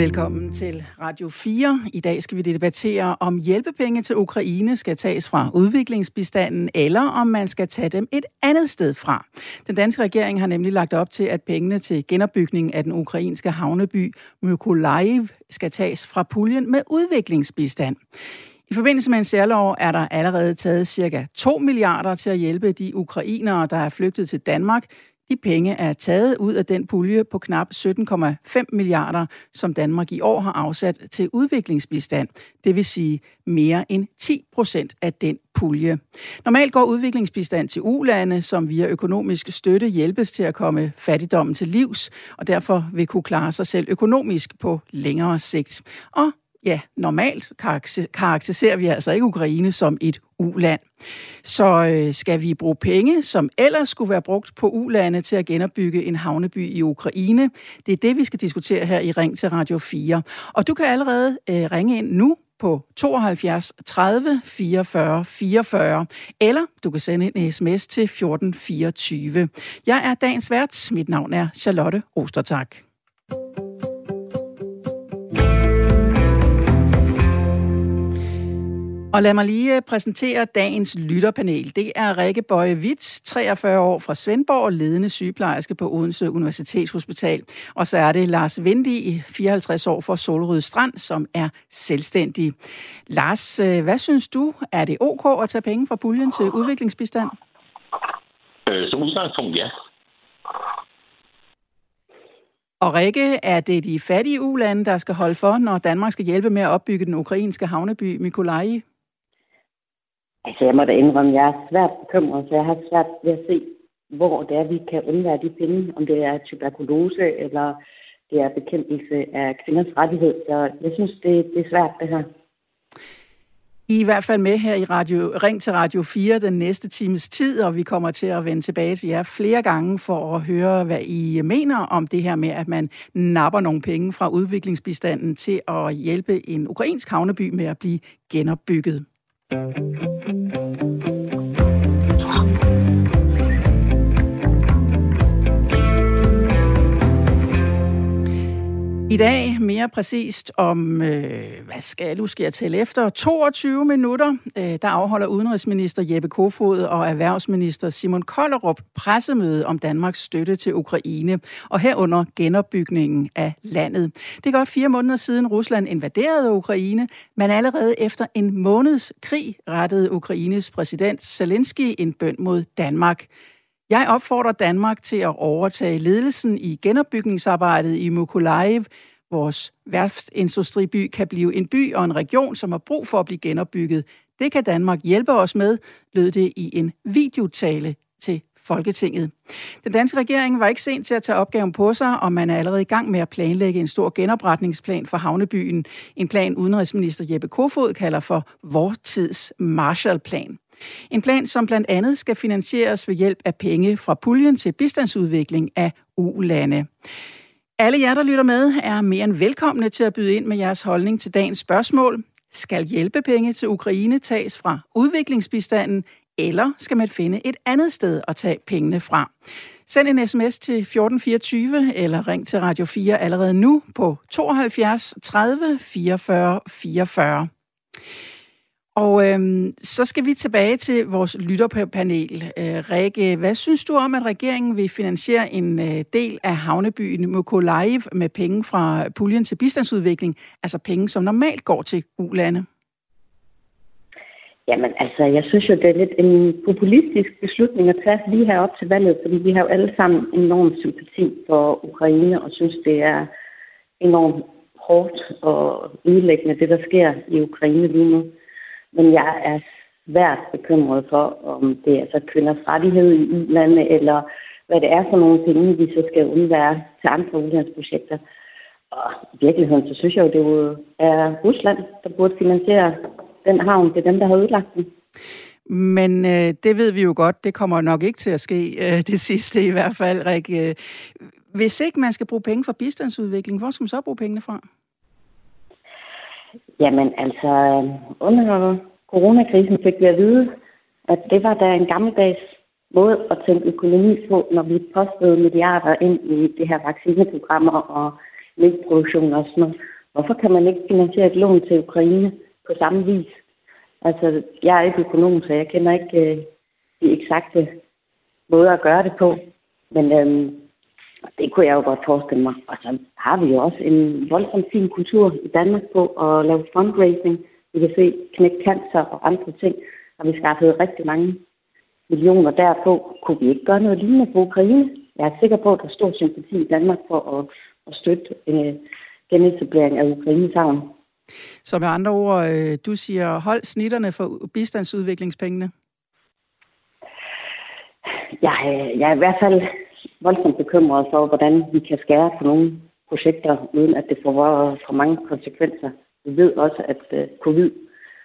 Velkommen til Radio 4. I dag skal vi debattere, om hjælpepenge til Ukraine skal tages fra udviklingsbistanden, eller om man skal tage dem et andet sted fra. Den danske regering har nemlig lagt op til, at pengene til genopbygning af den ukrainske havneby Mykolaiv skal tages fra puljen med udviklingsbistand. I forbindelse med en særlov er der allerede taget cirka 2 milliarder til at hjælpe de ukrainere, der er flygtet til Danmark, de penge er taget ud af den pulje på knap 17,5 milliarder, som Danmark i år har afsat til udviklingsbistand. Det vil sige mere end 10 procent af den pulje. Normalt går udviklingsbistand til ulande, som via økonomisk støtte hjælpes til at komme fattigdommen til livs, og derfor vil kunne klare sig selv økonomisk på længere sigt. Og ja, normalt karakteriserer vi altså ikke Ukraine som et uland. Så øh, skal vi bruge penge, som ellers skulle være brugt på ulande til at genopbygge en havneby i Ukraine? Det er det, vi skal diskutere her i Ring til Radio 4. Og du kan allerede øh, ringe ind nu på 72 30 44 44, eller du kan sende en sms til 1424. Jeg er dagens vært. Mit navn er Charlotte Ostertak. Og lad mig lige præsentere dagens lytterpanel. Det er Rikke Bøje Witz, 43 år fra Svendborg, ledende sygeplejerske på Odense Universitetshospital. Og så er det Lars Vindig, 54 år fra Solrød Strand, som er selvstændig. Lars, øh, hvad synes du? Er det ok at tage penge fra puljen til udviklingsbistand? Øh, som udgangspunkt, ja. Og Rikke, er det de fattige ulande, der skal holde for, når Danmark skal hjælpe med at opbygge den ukrainske havneby Mykolaiv? Altså, jeg må da indrømme, jeg er svært bekymret, så jeg har svært ved at se, hvor det er, vi kan undvære de penge. Om det er tuberkulose, eller det er bekæmpelse af kvinders rettighed. Så jeg synes, det, det er svært, det her. I er i hvert fald med her i Radio, Ring til Radio 4 den næste times tid, og vi kommer til at vende tilbage til jer flere gange for at høre, hvad I mener om det her med, at man napper nogle penge fra udviklingsbistanden til at hjælpe en ukrainsk havneby med at blive genopbygget. I dag mere præcist om, øh, hvad skal nu skal jeg tælle efter, 22 minutter, øh, der afholder udenrigsminister Jeppe Kofod og erhvervsminister Simon Kollerup pressemøde om Danmarks støtte til Ukraine, og herunder genopbygningen af landet. Det er godt fire måneder siden Rusland invaderede Ukraine, men allerede efter en måneds krig rettede Ukraines præsident Zelensky en bøn mod Danmark. Jeg opfordrer Danmark til at overtage ledelsen i genopbygningsarbejdet i Mykolaiv. Vores værftindustriby kan blive en by og en region, som har brug for at blive genopbygget. Det kan Danmark hjælpe os med, lød det i en videotale til Folketinget. Den danske regering var ikke sent til at tage opgaven på sig, og man er allerede i gang med at planlægge en stor genopretningsplan for havnebyen. En plan udenrigsminister Jeppe Kofod kalder for vortids Marshallplan. En plan, som blandt andet skal finansieres ved hjælp af penge fra puljen til bistandsudvikling af U-lande. Alle jer, der lytter med, er mere end velkomne til at byde ind med jeres holdning til dagens spørgsmål. Skal hjælpepenge til Ukraine tages fra udviklingsbistanden, eller skal man finde et andet sted at tage pengene fra? Send en sms til 1424 eller ring til Radio 4 allerede nu på 72 30 44 44. Og øhm, så skal vi tilbage til vores lytterpanel. Øh, Rikke, hvad synes du om, at regeringen vil finansiere en øh, del af havnebyen Mykolaiv med penge fra puljen til bistandsudvikling, altså penge, som normalt går til ulande? Jamen altså, jeg synes jo, det er lidt en populistisk beslutning at tage lige her op til valget, fordi vi har jo alle sammen enorm sympati for Ukraine og synes, det er enormt hårdt og ødelæggende, det der sker i Ukraine lige nu. Men jeg er svært bekymret for, om det er så kvinders rettighed i lande, eller hvad det er for nogle penge, vi så skal undvære til andre udlandsprojekter. Og i virkeligheden, så synes jeg jo, det er Rusland, der burde finansiere den havn. Det er dem, der har udlagt den. Men øh, det ved vi jo godt, det kommer nok ikke til at ske, øh, det sidste i hvert fald, Rik. Hvis ikke man skal bruge penge for bistandsudvikling, hvor skal man så bruge pengene fra? Jamen altså, øh, under coronakrisen fik vi at vide, at det var da en gammeldags måde at tænke økonomi på, når vi postede milliarder ind i det her vaccineprogrammer og mælkeproduktion og sådan noget. Hvorfor kan man ikke finansiere et lån til Ukraine på samme vis? Altså, jeg er ikke økonom, så jeg kender ikke øh, de eksakte måder at gøre det på. Men øhm, det kunne jeg jo godt forestille mig. Og så har vi jo også en voldsomt fin kultur i Danmark på at lave fundraising. Vi kan se knæk cancer og andre ting. Og vi skaffet rigtig mange millioner derpå. Kunne vi ikke gøre noget lignende på Ukraine? Jeg er sikker på, at der er stor sympati i Danmark for at, at støtte øh, genetablering af Ukraines havn. Så med andre ord, øh, du siger, hold snitterne for bistandsudviklingspengene? Jeg, jeg er i hvert fald voldsomt bekymret for, hvordan vi kan skære på nogle projekter, uden at det får for mange konsekvenser. Vi ved også, at øh, covid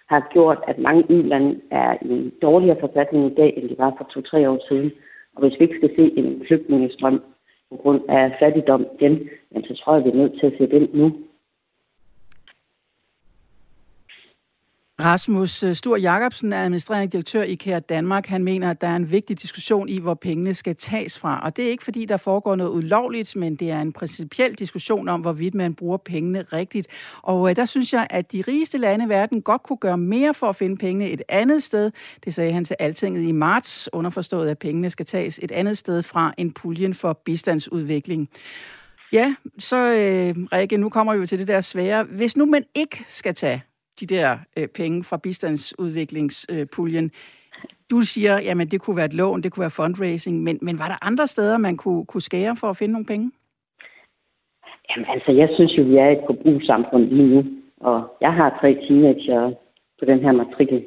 har gjort, at mange u-lande er i en dårligere forfatning i dag, end de var for to-tre år siden. Og hvis vi ikke skal se en flygtningestrøm på grund af fattigdom igen, så tror jeg, vi er nødt til at sætte ind nu. Rasmus Stor Stur Jacobsen er administrerende direktør i Kære Danmark. Han mener, at der er en vigtig diskussion i, hvor pengene skal tages fra. Og det er ikke, fordi der foregår noget ulovligt, men det er en principiel diskussion om, hvorvidt man bruger pengene rigtigt. Og øh, der synes jeg, at de rigeste lande i verden godt kunne gøre mere for at finde pengene et andet sted. Det sagde han til Altinget i marts, underforstået, at pengene skal tages et andet sted fra en puljen for bistandsudvikling. Ja, så øh, Rikke, nu kommer vi jo til det der svære. Hvis nu man ikke skal tage de der øh, penge fra bistandsudviklingspuljen. Du siger, jamen det kunne være et lån, det kunne være fundraising, men, men var der andre steder, man kunne, kunne skære for at finde nogle penge? Jamen altså, jeg synes jo, vi er et forbrugssamfund lige nu, og jeg har tre teenager på den her matrikel,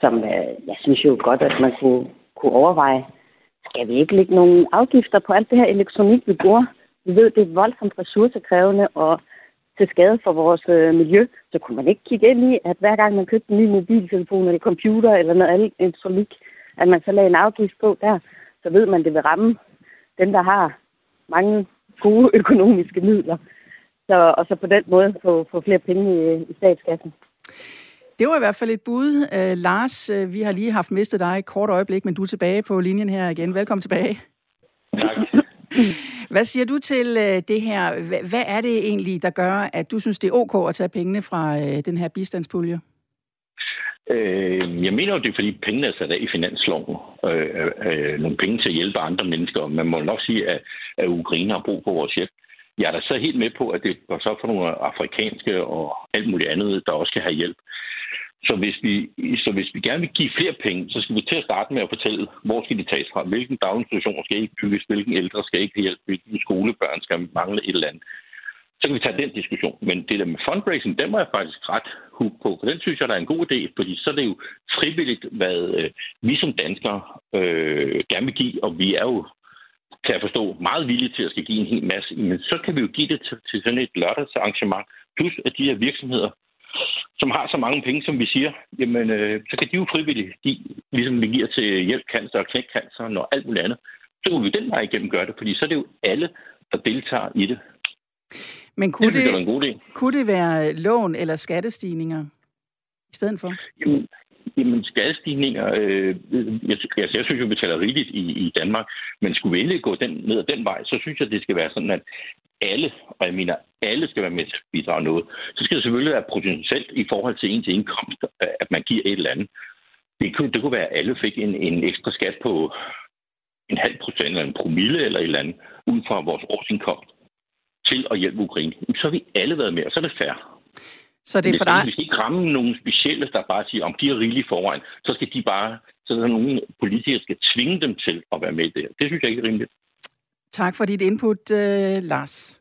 som øh, jeg synes jo godt, at man kunne, kunne overveje, skal vi ikke lægge nogle afgifter på alt det her elektronik, vi bruger? Vi ved, det er voldsomt ressourcekrævende, og til skade for vores øh, miljø, så kunne man ikke kigge ind i, at hver gang man købte en ny mobiltelefon eller computer eller noget andet elektronik, at man så lagde en afgift på der, så ved man, at det vil ramme dem, der har mange gode økonomiske midler. Så, og så på den måde få, få flere penge i, i statskassen. Det var i hvert fald et bud. Uh, Lars, uh, vi har lige haft mistet dig et kort øjeblik, men du er tilbage på linjen her igen. Velkommen tilbage. Tak. Hvad siger du til øh, det her? Hvad er det egentlig, der gør, at du synes, det er ok at tage pengene fra øh, den her bistandspulje? Øh, jeg mener jo, det er fordi pengene er sat af i finansloven. Øh, øh, øh nogle penge til at hjælpe andre mennesker. Man må nok sige, at, at Ukraine har brug for vores hjælp. Jeg er da så helt med på, at det går så for nogle afrikanske og alt muligt andet, der også skal have hjælp. Så hvis, vi, så hvis vi gerne vil give flere penge, så skal vi til at starte med at fortælle, hvor skal de tages fra? Hvilken daginstitution skal ikke bygges? Hvilken ældre skal ikke hjælpe, Hvilken skolebørn skal mangle et eller andet? Så kan vi tage den diskussion. Men det der med fundraising, den var jeg faktisk ret hug på. For den synes jeg, der er en god idé, fordi så er det jo frivilligt, hvad øh, vi som danskere øh, gerne vil give. Og vi er jo, kan jeg forstå, meget villige til at skal give en hel masse. Men så kan vi jo give det til, til sådan et lørdagsarrangement. Plus at de her virksomheder som har så mange penge, som vi siger, jamen, øh, så kan de jo frivilligt, de, ligesom vi giver til hjælp cancer og knækcancer og alt muligt andet, så kunne vi den vej igennem gøre det, fordi så er det jo alle, der deltager i det. Men kunne det, det, en god idé. kunne det være lån eller skattestigninger i stedet for? Jamen, jamen skattestigninger, øh, jeg, altså, jeg synes jo, vi betaler rigeligt i, i Danmark, men skulle vi endelig gå den, ned ad den vej, så synes jeg, det skal være sådan, at alle, og jeg mener alle skal være med til at bidrage noget, så skal det selvfølgelig være potentielt i forhold til ens indkomst, at man giver et eller andet. Det kunne, det kunne være, at alle fik en, en ekstra skat på en halv procent eller en promille eller et eller andet, ud fra vores årsindkomst, til at hjælpe Ukraine. Så har vi alle været med, og så er det fair. Så det er for dig... Vi skal ikke ramme nogen specielle, der bare siger, om de er rigeligt foran, så skal de bare, så er der nogle politikere, skal tvinge dem til at være med i det Det synes jeg ikke er rimeligt. Tak for dit input, uh, Lars.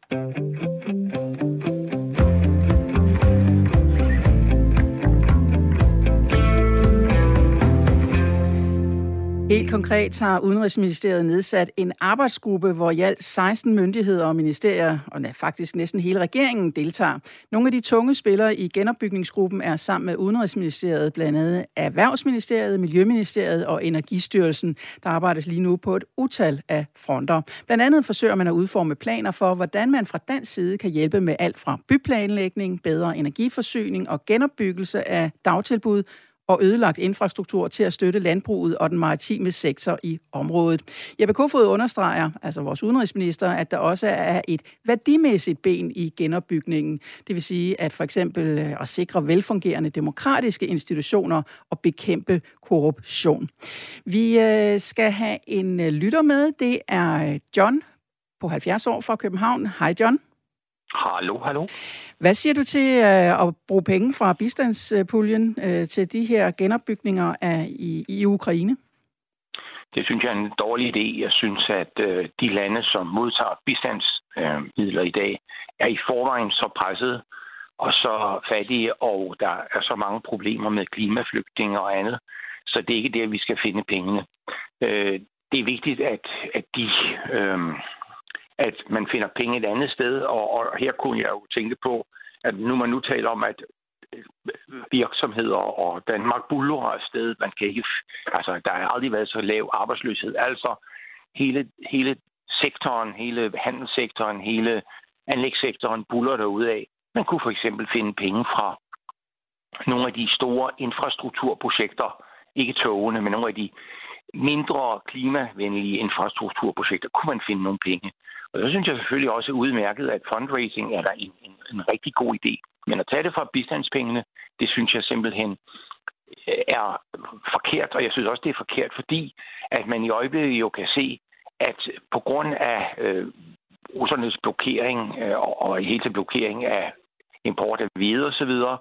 Helt konkret har Udenrigsministeriet nedsat en arbejdsgruppe, hvor i alt 16 myndigheder og ministerier, og faktisk næsten hele regeringen, deltager. Nogle af de tunge spillere i genopbygningsgruppen er sammen med Udenrigsministeriet, blandt andet Erhvervsministeriet, Miljøministeriet og Energistyrelsen. Der arbejdes lige nu på et utal af fronter. Blandt andet forsøger man at udforme planer for, hvordan man fra dansk side kan hjælpe med alt fra byplanlægning, bedre energiforsyning og genopbyggelse af dagtilbud og ødelagt infrastruktur til at støtte landbruget og den maritime sektor i området. Jeppe Kofod understreger, altså vores udenrigsminister, at der også er et værdimæssigt ben i genopbygningen. Det vil sige, at for eksempel øh, at sikre velfungerende demokratiske institutioner og bekæmpe korruption. Vi øh, skal have en øh, lytter med. Det er John på 70 år fra København. Hej John. Hallo, hallo. Hvad siger du til øh, at bruge penge fra bistandspuljen øh, til de her genopbygninger af, i, i Ukraine? Det synes jeg er en dårlig idé. Jeg synes, at øh, de lande, som modtager bistandsmidler i dag, er i forvejen så presset og så fattige, og der er så mange problemer med klimaflygtninge og andet. Så det er ikke der, vi skal finde pengene. det er vigtigt, at, at de... Øh, at man finder penge et andet sted, og, og her kunne jeg jo tænke på, at nu man nu taler om, at øh, virksomheder og Danmark buller afsted. Man kan ikke, altså, der har aldrig været så lav arbejdsløshed. Altså, hele, hele sektoren, hele handelssektoren, hele anlægssektoren buller derude af. Man kunne for eksempel finde penge fra nogle af de store infrastrukturprojekter, ikke togene, men nogle af de mindre klimavenlige infrastrukturprojekter, kunne man finde nogle penge. Og så synes jeg selvfølgelig også udmærket, at fundraising er der en, en, en rigtig god idé. Men at tage det fra bistandspengene, det synes jeg simpelthen øh, er forkert, og jeg synes også, det er forkert, fordi at man i øjeblikket jo kan se, at på grund af øh, russernes blokering øh, og i hele til blokering af import af hvide osv., så,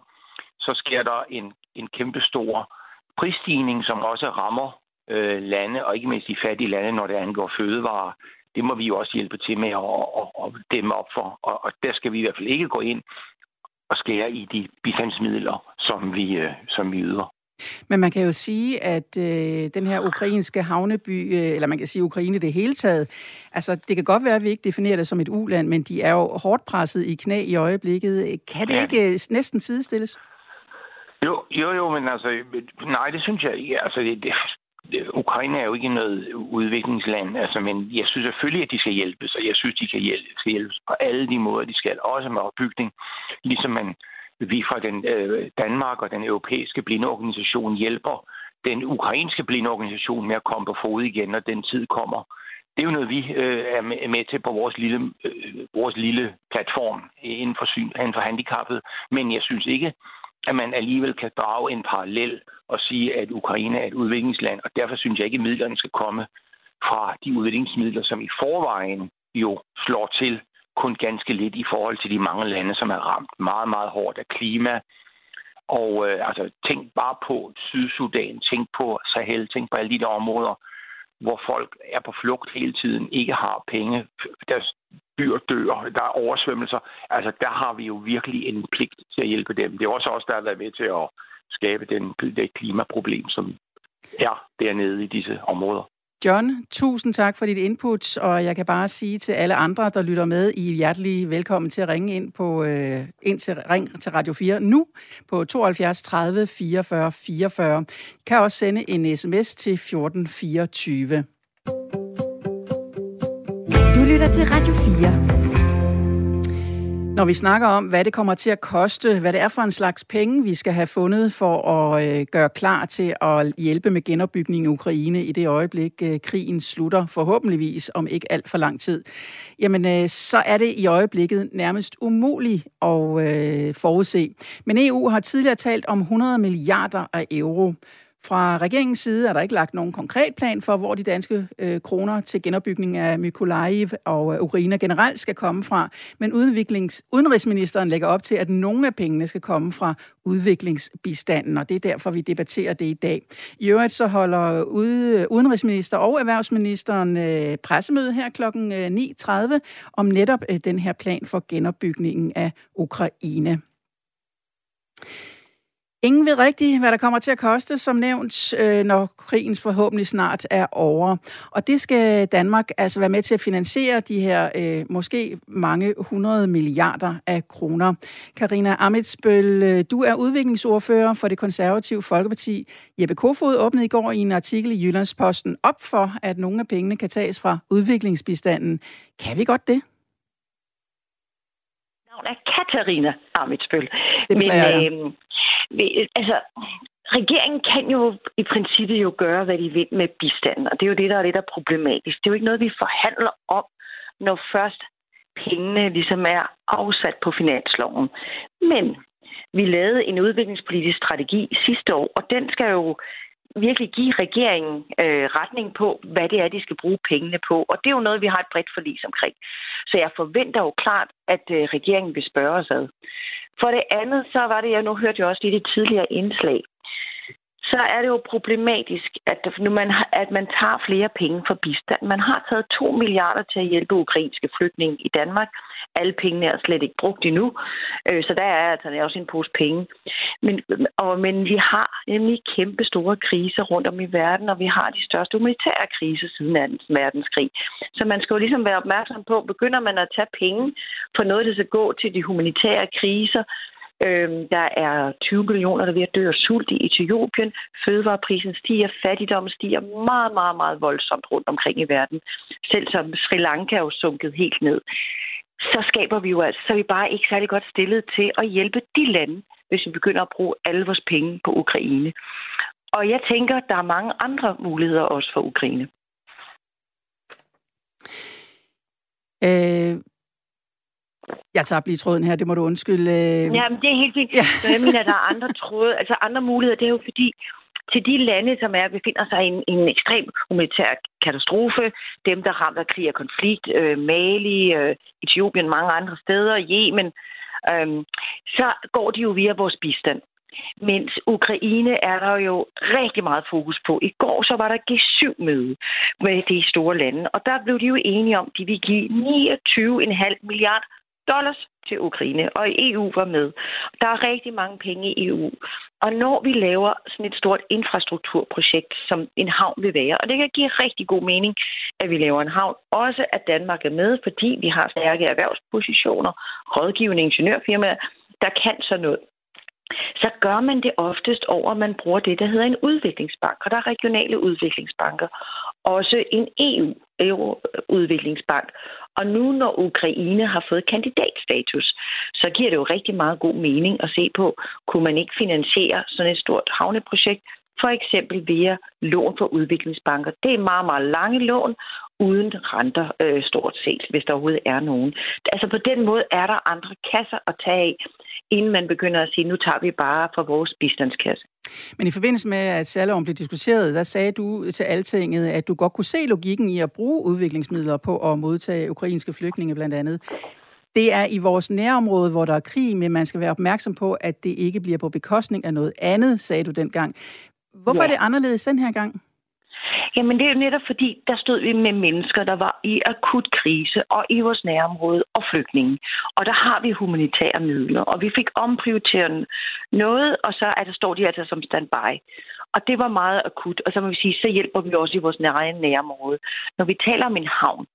så sker der en, en kæmpe stor prisstigning, som også rammer øh, lande, og ikke mindst de fattige lande, når det angår fødevarer det må vi jo også hjælpe til med at, at, at dæmme op for. Og, og der skal vi i hvert fald ikke gå ind og skære i de bistandsmidler, som vi, øh, som vi yder. Men man kan jo sige, at øh, den her ukrainske havneby, øh, eller man kan sige Ukraine det hele taget, altså det kan godt være, at vi ikke definerer det som et uland, men de er jo hårdt presset i knæ i øjeblikket. Kan det ja. ikke øh, næsten sidestilles? Jo, jo, jo, men altså, nej, det synes jeg ikke. Altså, det, det, Ukraine er jo ikke noget udviklingsland, altså, men jeg synes selvfølgelig, at de skal hjælpes, og jeg synes, de kan hjælpes, skal hjælpes på alle de måder, de skal, også med opbygning, ligesom man, vi fra den, øh, Danmark og den europæiske blindeorganisation hjælper den ukrainske blindeorganisation med at komme på fod igen, når den tid kommer. Det er jo noget, vi øh, er med til på vores lille, øh, vores lille platform inden for, syn, inden for handicappet, men jeg synes ikke, at man alligevel kan drage en parallel og sige, at Ukraine er et udviklingsland, og derfor synes jeg ikke, at midlerne skal komme fra de udviklingsmidler, som i forvejen jo slår til kun ganske lidt i forhold til de mange lande, som er ramt meget, meget hårdt af klima. Og øh, altså, tænk bare på Sydsudan, tænk på Sahel, tænk på alle de der områder, hvor folk er på flugt hele tiden, ikke har penge, deres byer dør, der er oversvømmelser. Altså, der har vi jo virkelig en pligt til at hjælpe dem. Det er også os, der har været med til at skabe den, det klimaproblem, som er dernede i disse områder. John, tusind tak for dit input, og jeg kan bare sige til alle andre, der lytter med, I er hjertelig velkommen til at ringe ind, på, øh, ind til, ring til Radio 4 nu på 72 30 44 44. I kan også sende en sms til 1424. Du lytter til Radio 4. Når vi snakker om, hvad det kommer til at koste, hvad det er for en slags penge, vi skal have fundet for at øh, gøre klar til at hjælpe med genopbygningen i Ukraine i det øjeblik, øh, krigen slutter, forhåbentligvis om ikke alt for lang tid, jamen øh, så er det i øjeblikket nærmest umuligt at øh, forudse. Men EU har tidligere talt om 100 milliarder af euro. Fra regeringens side er der ikke lagt nogen konkret plan for, hvor de danske øh, kroner til genopbygning af Mykolaiv og øh, Ukraine generelt skal komme fra, men udviklings, udenrigsministeren lægger op til, at nogle af pengene skal komme fra udviklingsbistanden, og det er derfor, vi debatterer det i dag. I øvrigt så holder ude, øh, udenrigsminister og erhvervsministeren øh, pressemøde her kl. 9.30 øh, om netop øh, den her plan for genopbygningen af Ukraine. Ingen ved rigtigt, hvad der kommer til at koste, som nævnt, øh, når krigens forhåbentlig snart er over. Og det skal Danmark altså være med til at finansiere de her øh, måske mange hundrede milliarder af kroner. Karina Amitsbøl, øh, du er udviklingsordfører for det konservative Folkeparti. Jeppe Kofod åbnede i går i en artikel i Jyllandsposten op for, at nogle af pengene kan tages fra udviklingsbistanden. Kan vi godt det? Navn er Katarina Amitsbøl. Det Men, øh, altså, regeringen kan jo i princippet jo gøre, hvad de vil med bistanden, og det er jo det, der er lidt problematisk. Det er jo ikke noget, vi forhandler om, når først pengene ligesom er afsat på finansloven. Men vi lavede en udviklingspolitisk strategi sidste år, og den skal jo virkelig give regeringen øh, retning på, hvad det er, de skal bruge pengene på. Og det er jo noget, vi har et bredt forlis omkring. Så jeg forventer jo klart, at øh, regeringen vil spørge os ad. For det andet, så var det, jeg nu hørte jo også i det tidligere indslag, så er det jo problematisk, at, nu man, at man tager flere penge for bistand. Man har taget 2 milliarder til at hjælpe ukrainske flygtninge i Danmark. Alle pengene er slet ikke brugt endnu, øh, så der er altså også en pose penge. Men, og, men vi har nemlig kæmpe store kriser rundt om i verden, og vi har de største humanitære kriser siden 2. verdenskrig. Så man skal jo ligesom være opmærksom på, begynder man at tage penge på noget, der skal gå til de humanitære kriser, Øhm, der er 20 millioner, der er ved at dø af sult i Etiopien. Fødevareprisen stiger, fattigdommen stiger meget, meget, meget voldsomt rundt omkring i verden. Selv som Sri Lanka er jo sunket helt ned. Så skaber vi jo altså, så er vi bare ikke særlig godt stillet til at hjælpe de lande, hvis vi begynder at bruge alle vores penge på Ukraine. Og jeg tænker, der er mange andre muligheder også for Ukraine. Øh, jeg tager lige tråden her, det må du undskylde. Øh. Ja, men det er helt fint. Ja. jeg mener, der er andre tråde, altså andre muligheder. Det er jo fordi, til de lande, som er befinder sig i en, en ekstrem humanitær katastrofe, dem, der ramt af krig og konflikt, øh, Mali, øh, Etiopien, mange andre steder, Yemen, øh, så går de jo via vores bistand. Mens Ukraine er der jo rigtig meget fokus på. I går så var der G7-møde med de store lande, og der blev de jo enige om, at de vil give 29,5 milliard dollars til Ukraine, og EU var med. Der er rigtig mange penge i EU. Og når vi laver sådan et stort infrastrukturprojekt, som en havn vil være, og det kan give rigtig god mening, at vi laver en havn, også at Danmark er med, fordi vi har stærke erhvervspositioner, rådgivende ingeniørfirmaer, der kan sådan noget så gør man det oftest over, at man bruger det, der hedder en udviklingsbank. Og der er regionale udviklingsbanker. Også en EU euroudviklingsbank. Og nu, når Ukraine har fået kandidatstatus, så giver det jo rigtig meget god mening at se på, kunne man ikke finansiere sådan et stort havneprojekt, for eksempel via lån for udviklingsbanker. Det er meget, meget lange lån, uden renter øh, stort set, hvis der overhovedet er nogen. Altså på den måde er der andre kasser at tage af, inden man begynder at sige, nu tager vi bare fra vores bistandskasse. Men i forbindelse med, at særloven blev diskuteret, der sagde du til Altinget, at du godt kunne se logikken i at bruge udviklingsmidler på at modtage ukrainske flygtninge blandt andet. Det er i vores nærområde, hvor der er krig, men man skal være opmærksom på, at det ikke bliver på bekostning af noget andet, sagde du dengang. Hvorfor ja. er det anderledes den her gang? Jamen det er jo netop fordi, der stod vi med mennesker, der var i akut krise og i vores nærområde og flygtninge. Og der har vi humanitære midler, og vi fik omprioriteret noget, og så er der står de altså som standby. Og det var meget akut, og så må vi sige, så hjælper vi også i vores nære nærområde. Når vi taler om en havn,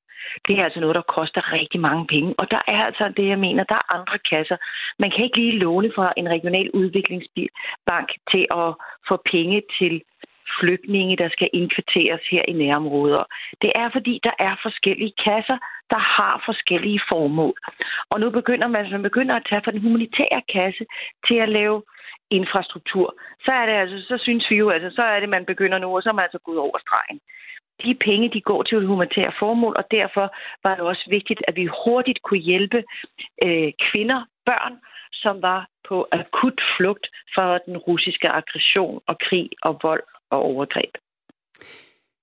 det er altså noget, der koster rigtig mange penge. Og der er altså det, jeg mener, der er andre kasser. Man kan ikke lige låne fra en regional udviklingsbank til at få penge til flygtninge, der skal indkvarteres her i nærområder. Det er fordi, der er forskellige kasser, der har forskellige formål. Og nu begynder man, man begynder at tage fra den humanitære kasse til at lave infrastruktur. Så er det altså, så synes vi jo, altså, så er det, man begynder nu, og så er man altså gået over stregen. De penge, de går til et humanitære formål, og derfor var det også vigtigt, at vi hurtigt kunne hjælpe øh, kvinder, børn, som var på akut flugt fra den russiske aggression og krig og vold og overgreb.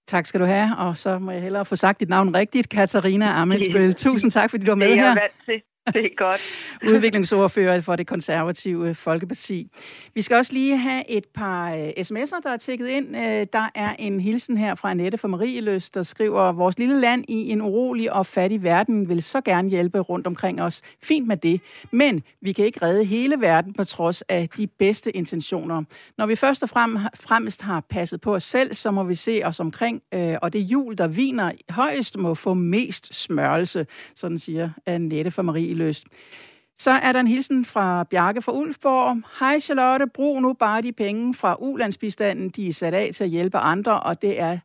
Tak skal du have, og så må jeg hellere få sagt dit navn rigtigt, Katarina Amelsbøl. Tusind tak, fordi du var med her. Det er jeg vant til. Det er godt. Udviklingsordfører for det konservative Folkeparti. Vi skal også lige have et par øh, sms'er, der er tækket ind. Øh, der er en hilsen her fra Annette fra Marieløs, der skriver, vores lille land i en urolig og fattig verden vil så gerne hjælpe rundt omkring os. Fint med det, men vi kan ikke redde hele verden på trods af de bedste intentioner. Når vi først og fremmest har passet på os selv, så må vi se os omkring, øh, og det jul, der viner højst, må få mest smørelse, sådan siger Annette fra Marie løst. Så er der en hilsen fra Bjarke fra Ulfborg. Hej Charlotte, brug nu bare de penge fra ulandsbistanden, de er sat af til at hjælpe andre, og det er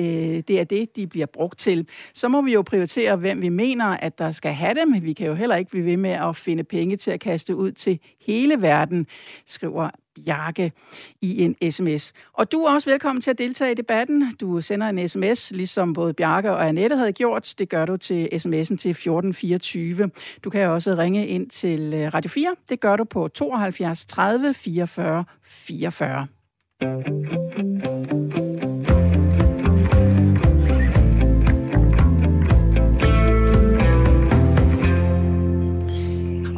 øh, det er det, de bliver brugt til. Så må vi jo prioritere, hvem vi mener, at der skal have dem. Vi kan jo heller ikke blive ved med at finde penge til at kaste ud til hele verden, skriver Bjarke i en sms. Og du er også velkommen til at deltage i debatten. Du sender en sms, ligesom både Bjarke og Annette havde gjort. Det gør du til sms'en til 1424. Du kan også ringe ind til øh, Radio 4. Det gør du på 72 30 44 44.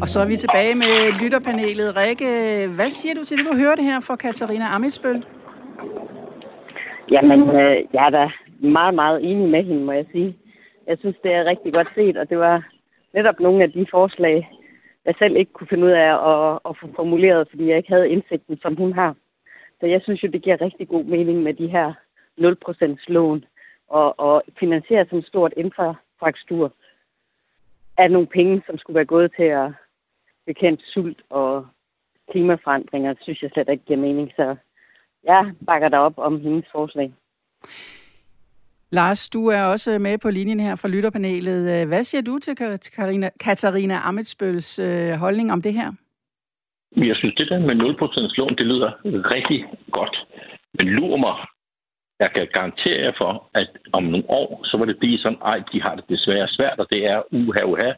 Og så er vi tilbage med lytterpanelet. Rikke, hvad siger du til det, du hørte her fra Katarina Amitsbøl? Jamen, øh, jeg er da meget, meget enig med hende, må jeg sige. Jeg synes, det er rigtig godt set, og det var netop nogle af de forslag, jeg selv ikke kunne finde ud af at, at få formuleret, fordi jeg ikke havde indsigten, som hun har. Så jeg synes jo, det giver rigtig god mening med de her 0% lån og, og finansiere som stort infrastruktur af nogle penge, som skulle være gået til at bekæmpe sult og klimaforandringer, synes jeg slet ikke giver mening. Så jeg bakker der op om hendes forslag. Lars, du er også med på linjen her fra lytterpanelet. Hvad siger du til Katarina, Katarina Amitsbøls øh, holdning om det her? Jeg synes, det der med 0% lån, det lyder rigtig godt. Men lur mig, jeg kan garantere jer for, at om nogle år, så vil det blive sådan, ej, de har det desværre svært, og det er uha, uha.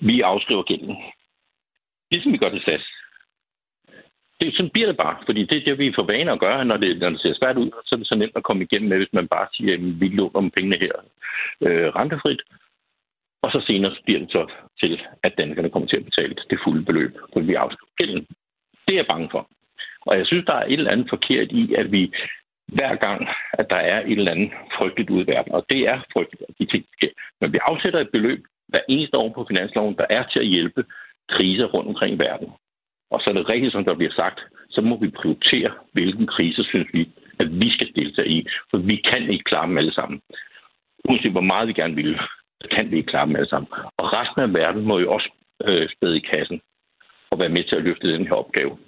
Vi afskriver gælden. Ligesom vi gør det SAS. Det, sådan bliver det bare, fordi det er det, vi får vane at gøre, når det, når det ser svært ud, så er det så nemt at komme igennem med, hvis man bare siger, at vi låner om pengene her øh, rentefrit. Og så senere bliver det så til, at danskerne kommer til at betale det fulde beløb, for vi afskriver gælden. Det er jeg bange for. Og jeg synes, der er et eller andet forkert i, at vi hver gang, at der er et eller andet frygteligt ud i verden, og det er frygteligt, at de ting sker. Men vi afsætter et beløb hver eneste år på finansloven, der er til at hjælpe kriser rundt omkring i verden. Og så er det rigtigt, som der bliver sagt, så må vi prioritere, hvilken krise synes vi, at vi skal deltage i. For vi kan ikke klare dem alle sammen. Uanset hvor meget vi gerne vil, så kan vi ikke klare dem alle sammen. Og resten af verden må jo også øh, spæde i kassen og være med til at løfte den her opgave.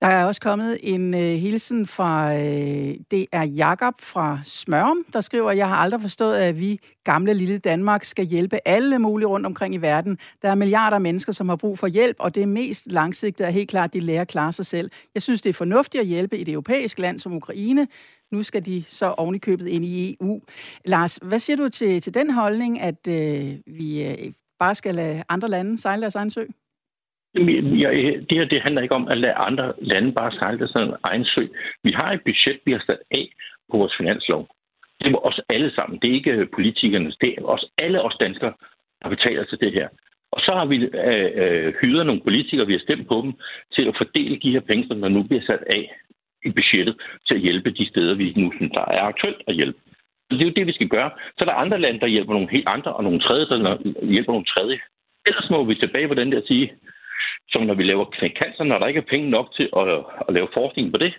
Der er også kommet en øh, hilsen fra, øh, det er Jakob fra Smørum, der skriver, jeg har aldrig forstået, at vi gamle lille Danmark skal hjælpe alle mulige rundt omkring i verden. Der er milliarder af mennesker, som har brug for hjælp, og det mest langsigtede er helt klart, at de lærer at klare sig selv. Jeg synes, det er fornuftigt at hjælpe et europæisk land som Ukraine. Nu skal de så ovenikøbet ind i EU. Lars, hvad siger du til, til den holdning, at øh, vi øh, bare skal lade andre lande sejle deres egen sø? Det her det handler ikke om at lade andre lande bare sejle sådan en egen sø. Vi har et budget, vi har sat af på vores finanslov. Det er os alle sammen. Det er ikke politikerne. Det er os, alle os danskere, der betaler til det her. Og så har vi øh, øh, hyret nogle politikere, vi har stemt på dem, til at fordele de her penge, som der nu bliver sat af i budgettet, til at hjælpe de steder, vi nu synes, der er aktuelt at hjælpe. Så det er jo det, vi skal gøre. Så er der andre lande, der hjælper nogle helt andre, og nogle tredje, der hjælper nogle tredje. Ellers må vi tilbage på den der sige, som når vi laver cancer, når der ikke er penge nok til at, at lave forskning på det,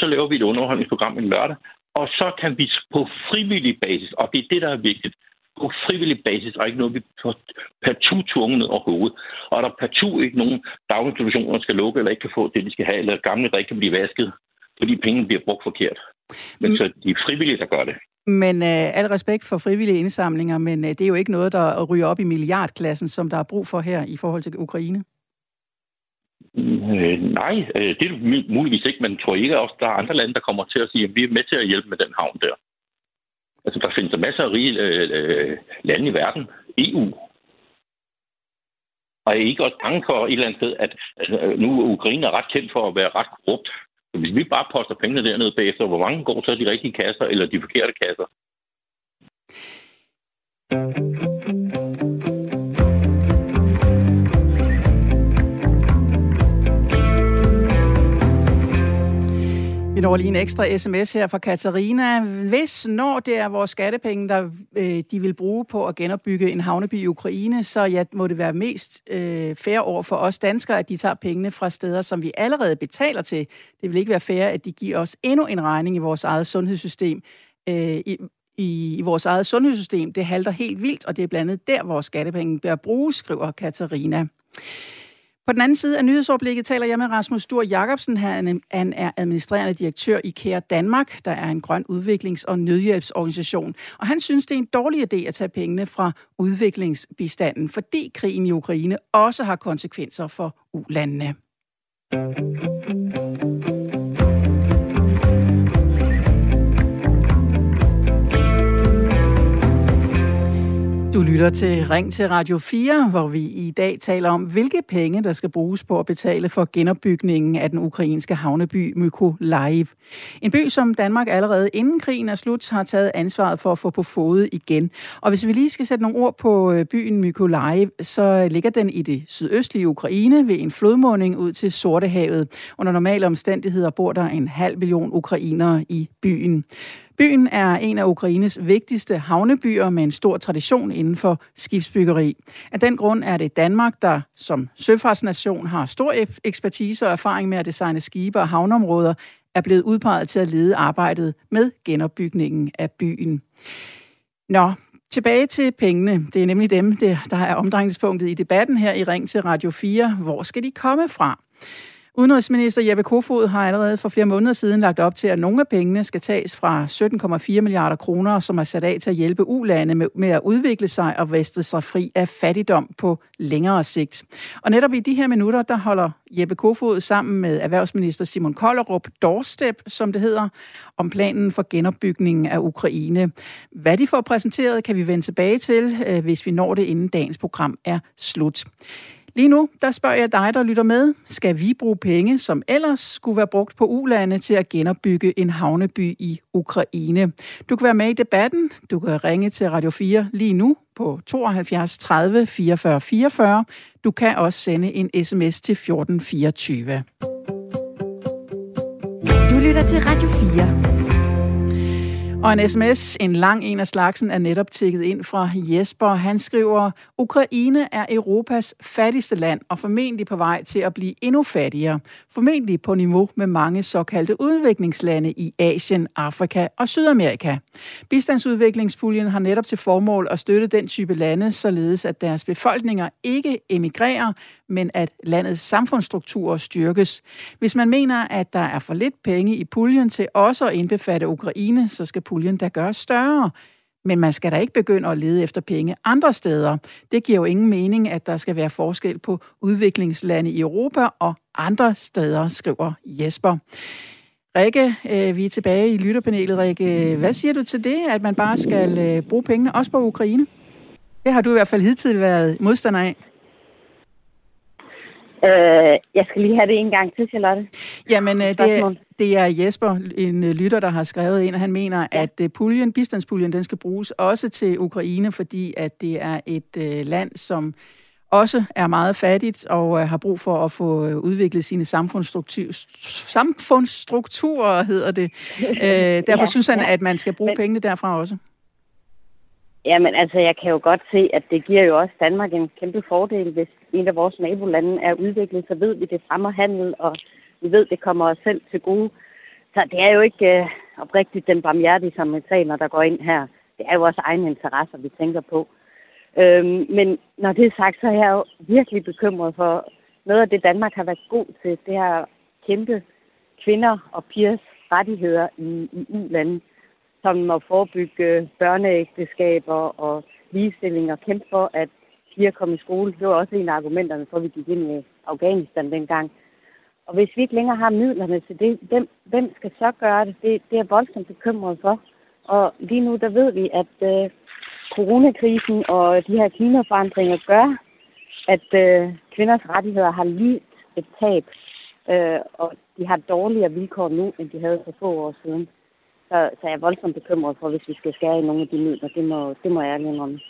så laver vi et underholdningsprogram en lørdag, og så kan vi på frivillig basis, og det er det, der er vigtigt, på frivillig basis, og ikke noget, vi partout tvunget ned over hovedet. Og der er partout ikke nogen daginstitutioner, der skal lukke, eller ikke kan få det, de skal have, eller gamle, der ikke kan blive vasket, fordi pengene bliver brugt forkert. Men mm. så de er frivillige, der gør det. Men øh, al respekt for frivillige indsamlinger, men øh, det er jo ikke noget, der ryger op i milliardklassen, som der er brug for her i forhold til Ukraine. Øh, nej, øh, det er muligvis ikke, men tror ikke også, der er andre lande, der kommer til at sige, at vi er med til at hjælpe med den havn der. Altså, der findes masser af rige øh, øh, lande i verden. EU. Og jeg er ikke også bange for et eller andet sted, at altså, øh, nu er Ukraine er ret kendt for at være ret korrupt. Så hvis vi bare poster pengene dernede bagefter, hvor mange går så de rigtige kasser eller de forkerte kasser? Vi når lige en ekstra sms her fra Katarina. Hvis når det er vores skattepenge, der øh, de vil bruge på at genopbygge en havneby i Ukraine, så ja, må det være mest øh, fair over for os danskere, at de tager pengene fra steder, som vi allerede betaler til. Det vil ikke være fair, at de giver os endnu en regning i vores eget sundhedssystem. Øh, i, i, i vores eget sundhedssystem, det halter helt vildt, og det er blandt andet der, vores skattepenge bør bruges, skriver Katarina. På den anden side af nyhedsoverblikket taler jeg med Rasmus Stur Jacobsen. Han er administrerende direktør i Kære Danmark, der er en grøn udviklings- og nødhjælpsorganisation. Og han synes, det er en dårlig idé at tage pengene fra udviklingsbistanden, fordi krigen i Ukraine også har konsekvenser for ulandene. Du lytter til Ring til Radio 4, hvor vi i dag taler om, hvilke penge, der skal bruges på at betale for genopbygningen af den ukrainske havneby Mykolaiv. En by, som Danmark allerede inden krigen er slut, har taget ansvaret for at få på fod igen. Og hvis vi lige skal sætte nogle ord på øh, byen Mykolaiv, så ligger den i det sydøstlige Ukraine ved en flodmunding ud til Sortehavet. Under normale omstændigheder bor der en halv million ukrainere i byen. Byen er en af Ukraines vigtigste havnebyer med en stor tradition inden for skibsbyggeri. Af den grund er det Danmark, der som søfartsnation har stor e- ekspertise og erfaring med at designe skibe og havneområder, er blevet udpeget til at lede arbejdet med genopbygningen af byen. Nå, tilbage til pengene. Det er nemlig dem, der er omdrejningspunktet i debatten her i Ring til Radio 4. Hvor skal de komme fra? Udenrigsminister Jeppe Kofod har allerede for flere måneder siden lagt op til, at nogle af pengene skal tages fra 17,4 milliarder kroner, som er sat af til at hjælpe ulande med, at udvikle sig og væste sig fri af fattigdom på længere sigt. Og netop i de her minutter, der holder Jeppe Kofod sammen med erhvervsminister Simon Kollerup doorstep, som det hedder, om planen for genopbygningen af Ukraine. Hvad de får præsenteret, kan vi vende tilbage til, øh, hvis vi når det inden dagens program er slut. Lige nu, der spørger jeg dig, der lytter med. Skal vi bruge penge, som ellers skulle være brugt på ulande til at genopbygge en havneby i Ukraine? Du kan være med i debatten. Du kan ringe til Radio 4 lige nu på 72 30 44 44. Du kan også sende en sms til 1424. Du lytter til Radio 4. Og en sms, en lang en af slagsen, er netop tækket ind fra Jesper. Han skriver, Ukraine er Europas fattigste land og formentlig på vej til at blive endnu fattigere. Formentlig på niveau med mange såkaldte udviklingslande i Asien, Afrika og Sydamerika. Bistandsudviklingspuljen har netop til formål at støtte den type lande, således at deres befolkninger ikke emigrerer, men at landets samfundsstrukturer styrkes. Hvis man mener, at der er for lidt penge i puljen til også at indbefatte Ukraine, så skal puljen der gøres større. Men man skal da ikke begynde at lede efter penge andre steder. Det giver jo ingen mening, at der skal være forskel på udviklingslande i Europa og andre steder, skriver Jesper. Rikke, øh, vi er tilbage i lytterpanelet. Rikke, hvad siger du til det, at man bare skal øh, bruge pengene også på Ukraine? Det har du i hvert fald hidtil været modstander af. Øh, jeg skal lige have det en gang til, Charlotte. Jamen, øh, det, er, det er Jesper, en øh, lytter, der har skrevet ind, og han mener, ja. at øh, puljen, bistandspuljen, den skal bruges også til Ukraine, fordi at det er et uh, land, som også er meget fattigt og uh, har brug for at få udviklet sine samfundsstrukturer, samfundsstrukturer hedder det. Uh, derfor ja, synes han, ja. at man skal bruge Men... pengene derfra også. Jamen altså, jeg kan jo godt se, at det giver jo også Danmark en kæmpe fordel, hvis en af vores nabolande er udviklet, så ved vi, det fremmer handel, og vi ved, det kommer os selv til gode. Så det er jo ikke øh, oprigtigt den barmhjertige samaritaner, der går ind her. Det er jo også egne interesser, vi tænker på. Øhm, men når det er sagt, så er jeg jo virkelig bekymret for noget af det, Danmark har været god til. Det er kæmpe kvinder og pigers rettigheder i, i u-lande som at forebygge børneægteskaber og ligestilling og kæmpe for, at piger kom i skole. Det var også en af argumenterne for, at vi gik ind i Afghanistan dengang. Og hvis vi ikke længere har midlerne til det, hvem, hvem skal så gøre det? det? Det er voldsomt bekymret for. Og lige nu, der ved vi, at øh, coronakrisen og de her klimaforandringer gør, at øh, kvinders rettigheder har lige et tab, øh, og de har dårligere vilkår nu, end de havde for få år siden. Så, så jeg er voldsomt bekymret for, hvis vi skal skære i nogle af de midler. Det må, det må jeg ærligt indrømme.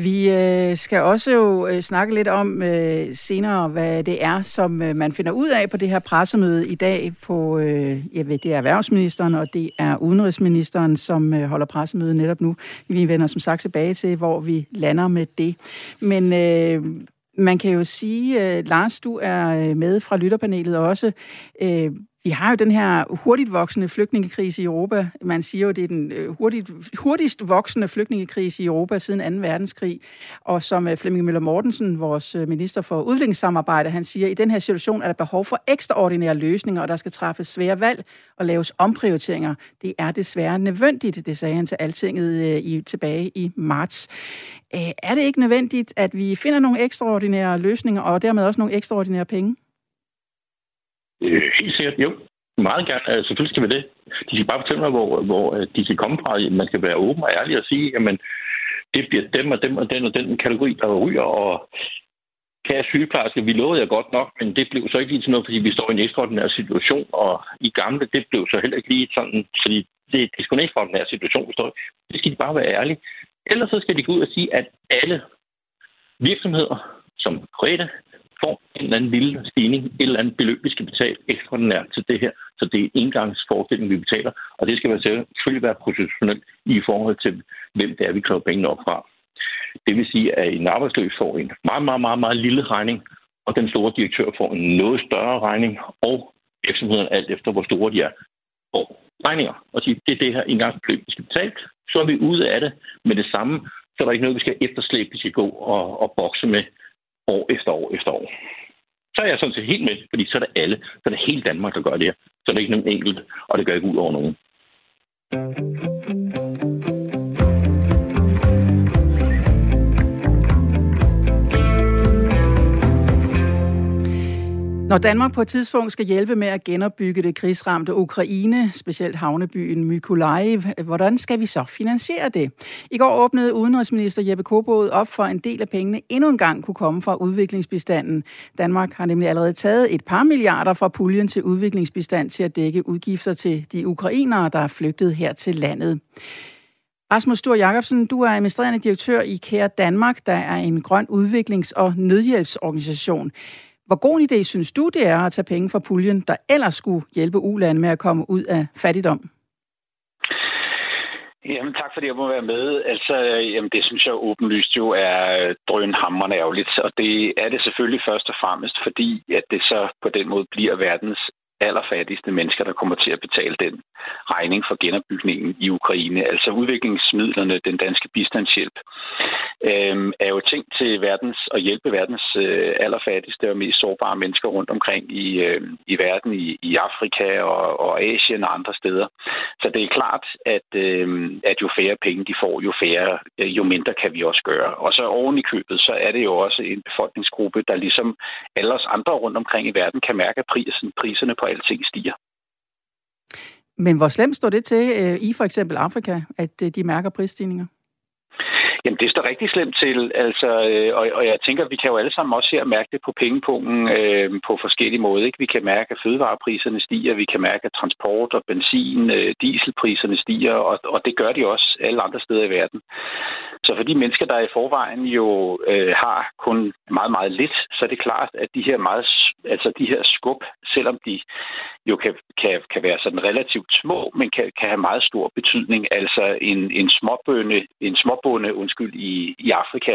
Vi øh, skal også jo øh, snakke lidt om øh, senere, hvad det er, som øh, man finder ud af på det her pressemøde i dag på, øh, jeg ved, det er erhvervsministeren, og det er udenrigsministeren, som øh, holder pressemøde netop nu. Vi vender som sagt tilbage til, hvor vi lander med det. Men øh, man kan jo sige, øh, Lars, du er øh, med fra lytterpanelet også. Øh, vi har jo den her hurtigt voksende flygtningekrise i Europa. Man siger jo, det er den øh, hurtigt, hurtigst voksende flygtningekrise i Europa siden 2. verdenskrig. Og som øh, Flemming Møller Mortensen, vores øh, minister for udviklingssamarbejde, han siger, at i den her situation er der behov for ekstraordinære løsninger, og der skal træffes svære valg og laves omprioriteringer. Det er desværre nødvendigt, det sagde han til Altinget i, tilbage i marts. Er det ikke nødvendigt, at vi finder nogle ekstraordinære løsninger, og dermed også nogle ekstraordinære penge? Øh, helt sikkert, jo. Meget gerne. Altså, selvfølgelig skal vi det. De skal bare fortælle mig, hvor, hvor øh, de skal komme fra. Man skal være åben og ærlig og sige, jamen, det bliver dem og dem og den og den kategori, der ryger, og kære sygeplejerske, vi lovede jer godt nok, men det blev så ikke lige til noget, fordi vi står i en ekstraordinær situation, og i gamle, det blev så heller ikke lige sådan, fordi det, det er sgu en ekstraordinær situation, vi står i. Det skal de bare være ærlige. Ellers så skal de gå ud og sige, at alle virksomheder, som private, får en eller anden lille stigning, et eller andet beløb, vi skal betale ekstraordinært til det her. Så det er engangsforestilling, vi betaler, og det skal selvfølgelig være professionelt i forhold til, hvem det er, vi kræver pengene op fra. Det vil sige, at en arbejdsløs får en meget, meget, meget, meget lille regning, og den store direktør får en noget større regning, og virksomheden alt efter, hvor store de er, får regninger. Og sige, det er det her engangsbeløb, vi skal betale. Så er vi ude af det med det samme, så er der ikke noget, vi skal efterslæbe, vi skal gå og, og bokse med år efter år efter år. Så er jeg sådan set helt med, fordi så er det alle. Så er det hele Danmark, der gør det her. Så er det ikke nogen enkelt, og det gør ikke ud over nogen. Når Danmark på et tidspunkt skal hjælpe med at genopbygge det krigsramte Ukraine, specielt havnebyen Mykolaiv, hvordan skal vi så finansiere det? I går åbnede udenrigsminister Jeppe Kofod op for en del af pengene endnu en gang kunne komme fra udviklingsbistanden. Danmark har nemlig allerede taget et par milliarder fra puljen til udviklingsbistand til at dække udgifter til de ukrainere, der er flygtet her til landet. Rasmus Stor Jacobsen, du er administrerende direktør i Kære Danmark, der er en grøn udviklings- og nødhjælpsorganisation. Hvor god en idé synes du, det er at tage penge fra puljen, der ellers skulle hjælpe ulande med at komme ud af fattigdom? Jamen tak fordi jeg må være med. Altså, jamen, det synes jeg åbenlyst jo er øh, drønhammerne ærgerligt, og det er det selvfølgelig først og fremmest, fordi at det så på den måde bliver verdens allerfattigste mennesker, der kommer til at betale den regning for genopbygningen i Ukraine. Altså udviklingsmidlerne, den danske bistandshjælp, øh, er jo tænkt til verdens og hjælpe verdens øh, allerfattigste og mest sårbare mennesker rundt omkring i, øh, i verden, i, i Afrika og, og Asien og andre steder. Så det er klart, at, øh, at jo færre penge de får, jo færre, øh, jo mindre kan vi også gøre. Og så oven i købet, så er det jo også en befolkningsgruppe, der ligesom alle os andre rundt omkring i verden kan mærke, at prisen, priserne på alting stiger. Men hvor slemt står det til øh, i for eksempel Afrika, at øh, de mærker prisstigninger? Jamen, det står rigtig slemt til, altså, øh, og, og jeg tænker, vi kan jo alle sammen også her mærke det på pengepunkten øh, på forskellige måder. Ikke? Vi kan mærke, at fødevarepriserne stiger, vi kan mærke, at transport og benzin, øh, dieselpriserne stiger, og, og det gør de også alle andre steder i verden. Så for de mennesker, der i forvejen jo øh, har kun meget, meget lidt, så er det klart, at de her meget, altså de her skub, selvom de jo kan, kan, kan være sådan relativt små, men kan, kan have meget stor betydning. Altså en, en småbønde, en småbonde, undskyld, i, i Afrika,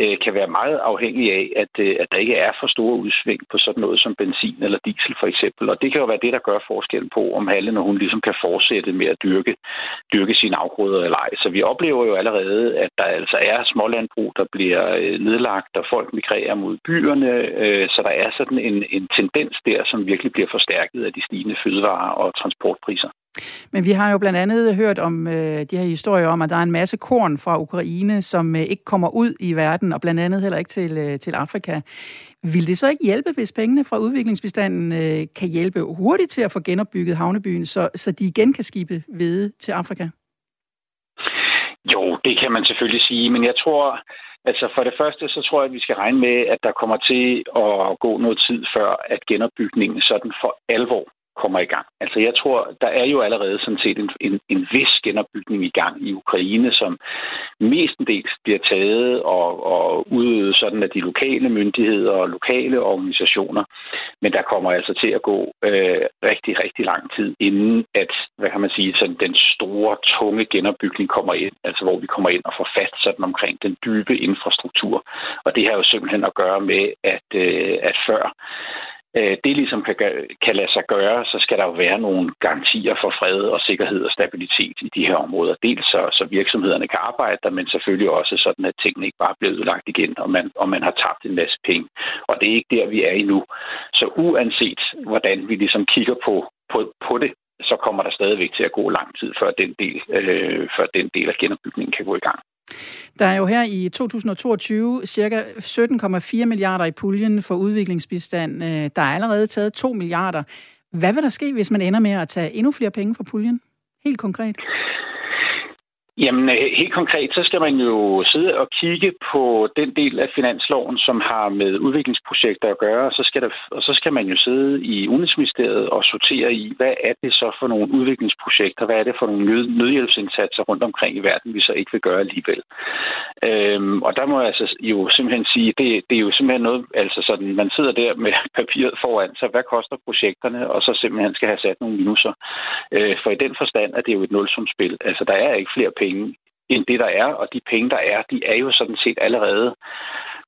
øh, kan være meget afhængig af, at, øh, at der ikke er for store udsving på sådan noget som benzin eller diesel for eksempel. Og det kan jo være det, der gør forskellen på, om Halle, når hun ligesom kan fortsætte med at dyrke, dyrke sine afgrøder eller ej. Så vi oplever jo allerede, at der altså er smålandbrug, der bliver øh, nedlagt, og folk migrerer mod byerne. Øh, så der er sådan en, en tendens der, som virkelig bliver forstærket af de stigende fødevare- og transportpriser. Men vi har jo blandt andet hørt om øh, de her historier om, at der er en masse korn fra Ukraine, som øh, ikke kommer ud i verden, og blandt andet heller ikke til, øh, til Afrika. Vil det så ikke hjælpe, hvis pengene fra udviklingsbestanden øh, kan hjælpe hurtigt til at få genopbygget havnebyen, så, så de igen kan skibe hvede til Afrika? Jo, det kan man selvfølgelig sige, men jeg tror, altså for det første, så tror jeg, at vi skal regne med, at der kommer til at gå noget tid før, at genopbygningen sådan for alvor kommer i gang. Altså jeg tror, der er jo allerede sådan set en, en, en vis genopbygning i gang i Ukraine, som mestendels bliver taget og, og udøvet sådan af de lokale myndigheder og lokale organisationer. Men der kommer altså til at gå øh, rigtig, rigtig lang tid, inden at, hvad kan man sige, sådan den store, tunge genopbygning kommer ind, altså hvor vi kommer ind og får fat sådan omkring den dybe infrastruktur. Og det har jo simpelthen at gøre med, at, øh, at før Øh, det ligesom kan, kan lade sig gøre, så skal der jo være nogle garantier for fred og sikkerhed og stabilitet i de her områder. Dels så, så virksomhederne kan arbejde der, men selvfølgelig også sådan, at tingene ikke bare bliver udlagt igen, og man, og man har tabt en masse penge. Og det er ikke der, vi er endnu. Så uanset hvordan vi ligesom kigger på, på, på det, så kommer der stadigvæk til at gå lang tid, før den del, øh, før den del af genopbygningen kan gå i gang. Der er jo her i 2022 cirka 17,4 milliarder i puljen for udviklingsbistand. Øh, der er allerede taget 2 milliarder. Hvad vil der ske, hvis man ender med at tage endnu flere penge fra puljen? Helt konkret. Jamen, øh, helt konkret, så skal man jo sidde og kigge på den del af finansloven, som har med udviklingsprojekter at gøre, og så skal, der, og så skal man jo sidde i Udenrigsministeriet og sortere i, hvad er det så for nogle udviklingsprojekter, hvad er det for nogle nød, nødhjælpsindsatser rundt omkring i verden, vi så ikke vil gøre alligevel. Øhm, og der må jeg altså jo simpelthen sige, det, det er jo simpelthen noget, altså sådan, man sidder der med papiret foran sig, hvad koster projekterne, og så simpelthen skal have sat nogle minuser. Øh, for i den forstand er det jo et nulsumspil. Altså, der er ikke flere penge penge end det, der er, og de penge, der er, de er jo sådan set allerede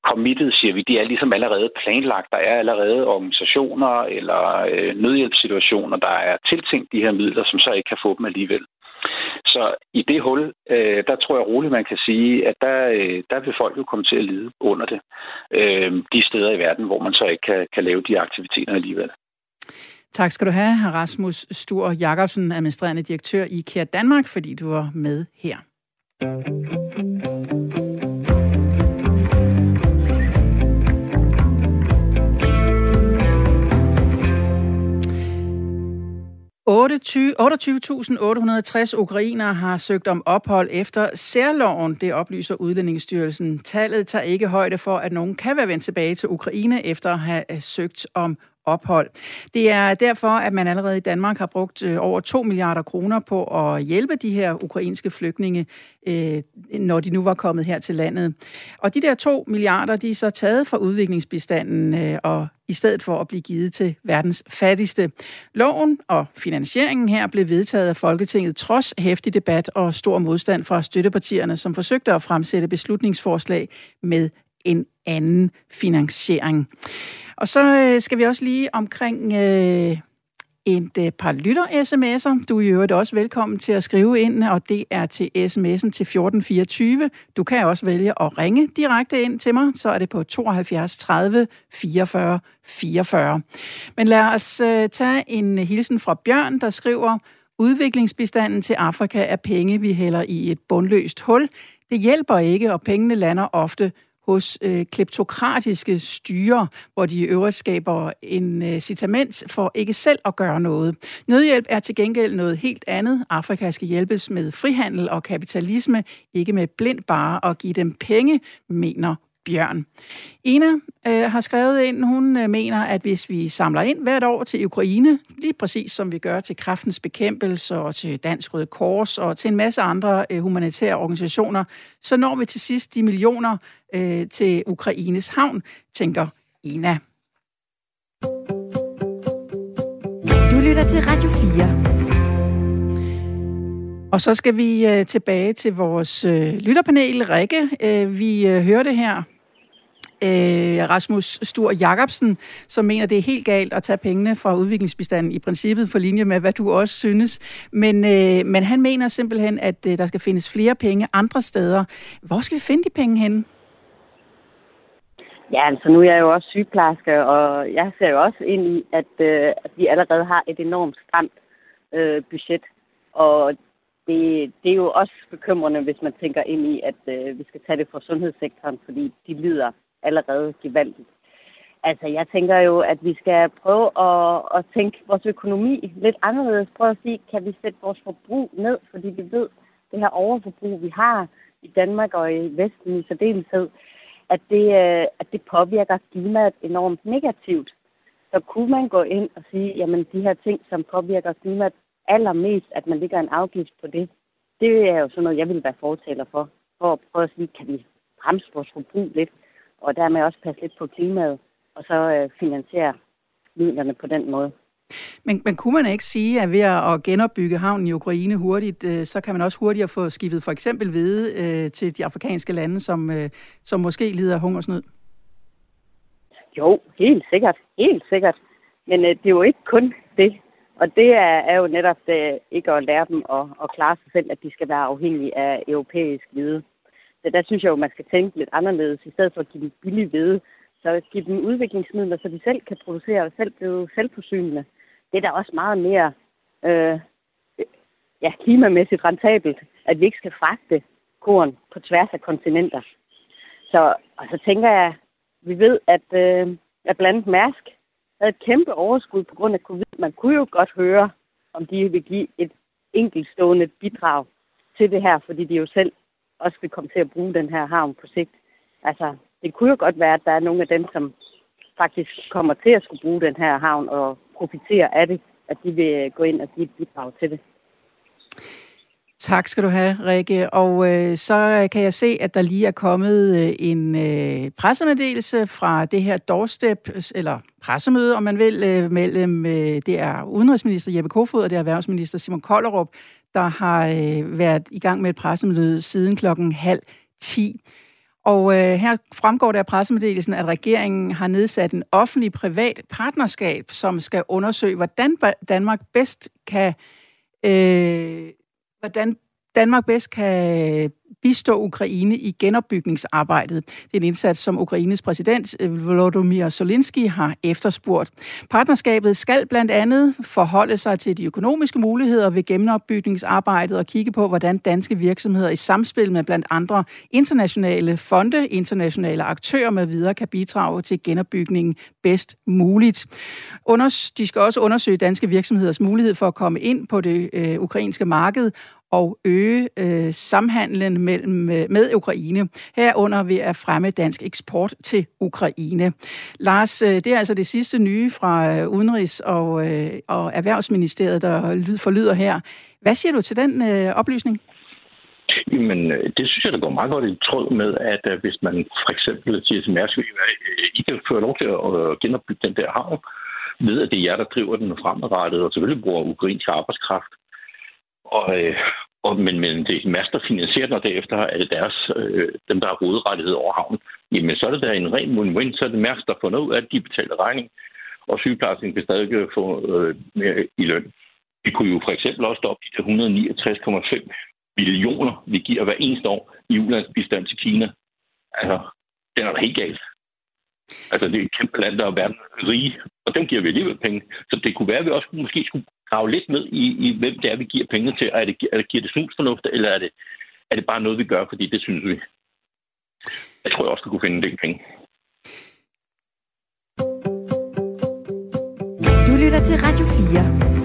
committed, siger vi. De er ligesom allerede planlagt. Der er allerede organisationer eller øh, nødhjælpssituationer, der er tiltænkt de her midler, som så ikke kan få dem alligevel. Så i det hul, øh, der tror jeg roligt, man kan sige, at der, øh, der vil folk jo komme til at lide under det. Øh, de steder i verden, hvor man så ikke kan, kan lave de aktiviteter alligevel. Tak skal du have, Rasmus Stur Jakobsen, administrerende direktør i IKEA Danmark, fordi du var med her. ...28.860 ukrainere har søgt om ophold efter særloven, det oplyser Udlændingsstyrelsen. Tallet tager ikke højde for, at nogen kan være vendt tilbage til Ukraine efter at have søgt om ophold. Det er derfor, at man allerede i Danmark har brugt øh, over 2 milliarder kroner på at hjælpe de her ukrainske flygtninge, øh, når de nu var kommet her til landet. Og de der 2 milliarder, de er så taget fra udviklingsbistanden øh, og i stedet for at blive givet til verdens fattigste. Loven og finansieringen her blev vedtaget af Folketinget trods hæftig debat og stor modstand fra støttepartierne, som forsøgte at fremsætte beslutningsforslag med en anden finansiering. Og så øh, skal vi også lige omkring øh, et øh, par lytter-sms'er. Du er i øvrigt også velkommen til at skrive ind, og det er til sms'en til 1424. Du kan også vælge at ringe direkte ind til mig, så er det på 72 30 44 44. Men lad os øh, tage en hilsen fra Bjørn, der skriver, Udviklingsbistanden til Afrika er penge, vi hælder i et bundløst hul. Det hjælper ikke, og pengene lander ofte hos øh, kleptokratiske styre, hvor de i øvrigt skaber en øh, citament for ikke selv at gøre noget. Nødhjælp er til gengæld noget helt andet. Afrika skal hjælpes med frihandel og kapitalisme, ikke med blindt bare at give dem penge, mener Bjørn. Ina øh, har skrevet ind, hun øh, mener, at hvis vi samler ind hvert år til Ukraine, lige præcis som vi gør til kraftens bekæmpelse og til Dansk Røde Kors og til en masse andre øh, humanitære organisationer, så når vi til sidst de millioner øh, til Ukraines havn, tænker Ina. Du lytter til Radio 4. Og så skal vi øh, tilbage til vores øh, lytterpanel, Rikke. Øh, vi øh, hørte her øh, Rasmus Stur Jacobsen, som mener, det er helt galt at tage pengene fra udviklingsbistanden i princippet for linje med, hvad du også synes. Men, øh, men han mener simpelthen, at øh, der skal findes flere penge andre steder. Hvor skal vi finde de penge henne? Ja, altså nu er jeg jo også sygeplejerske, og jeg ser jo også ind i, at, øh, at vi allerede har et enormt stramt øh, budget. Og det, det er jo også bekymrende, hvis man tænker ind i, at øh, vi skal tage det fra sundhedssektoren, fordi de lider allerede gevaldigt. Altså, jeg tænker jo, at vi skal prøve at, at tænke vores økonomi lidt anderledes. Prøve at sige, kan vi sætte vores forbrug ned, fordi vi ved, det her overforbrug, vi har i Danmark og i Vesten i særdeleshed, at det, øh, at det påvirker klimaet enormt negativt. Så kunne man gå ind og sige, jamen de her ting, som påvirker klimaet allermest, at man ligger en afgift på det, det er jo sådan noget, jeg vil være fortaler for. For at prøve at sige, kan vi bremse vores forbrug lidt? Og dermed også passe lidt på klimaet, og så øh, finansiere midlerne på den måde. Men, men kunne man ikke sige, at ved at genopbygge havnen i Ukraine hurtigt, øh, så kan man også hurtigere få skibet for eksempel hvede øh, til de afrikanske lande, som, øh, som måske lider hungersnød? Jo, helt sikkert. Helt sikkert. Men øh, det er jo ikke kun det. Og det er, er jo netop det, øh, ikke at lære dem at, at klare sig selv, at de skal være afhængige af europæisk hvide. Så der synes jeg jo, man skal tænke lidt anderledes. I stedet for at give dem billig ved, så give dem udviklingsmidler, så de selv kan producere og selv blive selvforsynende. Det er da også meget mere øh, ja, klimamæssigt rentabelt, at vi ikke skal fragte korn på tværs af kontinenter. Så, og så tænker jeg, vi ved, at, øh, at blandt andet Mærsk havde et kæmpe overskud på grund af covid. Man kunne jo godt høre, om de vil give et enkeltstående bidrag til det her, fordi de jo selv også vil komme til at bruge den her havn på sigt. Altså, det kunne jo godt være, at der er nogle af dem, som faktisk kommer til at skulle bruge den her havn og profitere af det, at de vil gå ind og give et bidrag til det. Tak skal du have, Rikke. Og øh, så kan jeg se, at der lige er kommet øh, en øh, pressemeddelelse fra det her doorstep, eller pressemøde, om man vil, øh, mellem, øh, det er udenrigsminister Jeppe Kofod og det er erhvervsminister Simon Kollerup, der har øh, været i gang med et pressemøde siden klokken halv ti. Og øh, her fremgår der af pressemeddelelsen, at regeringen har nedsat en offentlig-privat partnerskab, som skal undersøge, hvordan Danmark bedst kan øh, hvordan Danmark bedst kan bistå Ukraine i genopbygningsarbejdet. Det er en indsats, som Ukraines præsident øh, Volodymyr Zelensky har efterspurgt. Partnerskabet skal blandt andet forholde sig til de økonomiske muligheder ved genopbygningsarbejdet og kigge på, hvordan danske virksomheder i samspil med blandt andre internationale fonde, internationale aktører med videre kan bidrage til genopbygningen bedst muligt. De skal også undersøge danske virksomheders mulighed for at komme ind på det øh, ukrainske marked og øge øh, samhandlen mellem, øh, med Ukraine, herunder ved at fremme dansk eksport til Ukraine. Lars, øh, det er altså det sidste nye fra øh, Udenrigs- og, øh, og Erhvervsministeriet, der lyd, forlyder her. Hvad siger du til den øh, oplysning? Jamen, øh, det synes jeg, der går meget godt i tråd med, at øh, hvis man for eksempel siger til Mærsk, øh, I kan føre lov til at genopbygge den der havn, ved at det er jer, der driver den fremadrettet, og selvfølgelig bruger ukrainsk arbejdskraft. Og, øh, og, men, men det er Mærsk, der finansierer den, og derefter er det deres, øh, dem, der har hovedrettighed over havnen. Jamen, så er det da en ren win-win. Så er det Mærsk, der får noget af, at de betaler regning, og sygeplejersken kan stadig få øh, mere i løn. Vi kunne jo for eksempel også stoppe de 169,5 millioner, vi giver hver eneste år i ulandsbistand til Kina. Altså, det er da helt galt. Altså, det er et kæmpe land, der er verden rige, og dem giver vi alligevel penge. Så det kunne være, at vi også måske skulle grave lidt ned i, i hvem det er, vi giver penge til. Er det, er det, giver det snusfornuft, eller er det, er det bare noget, vi gør, fordi det synes vi? Jeg tror jeg også, du kunne finde den penge. Du lytter til Radio 4.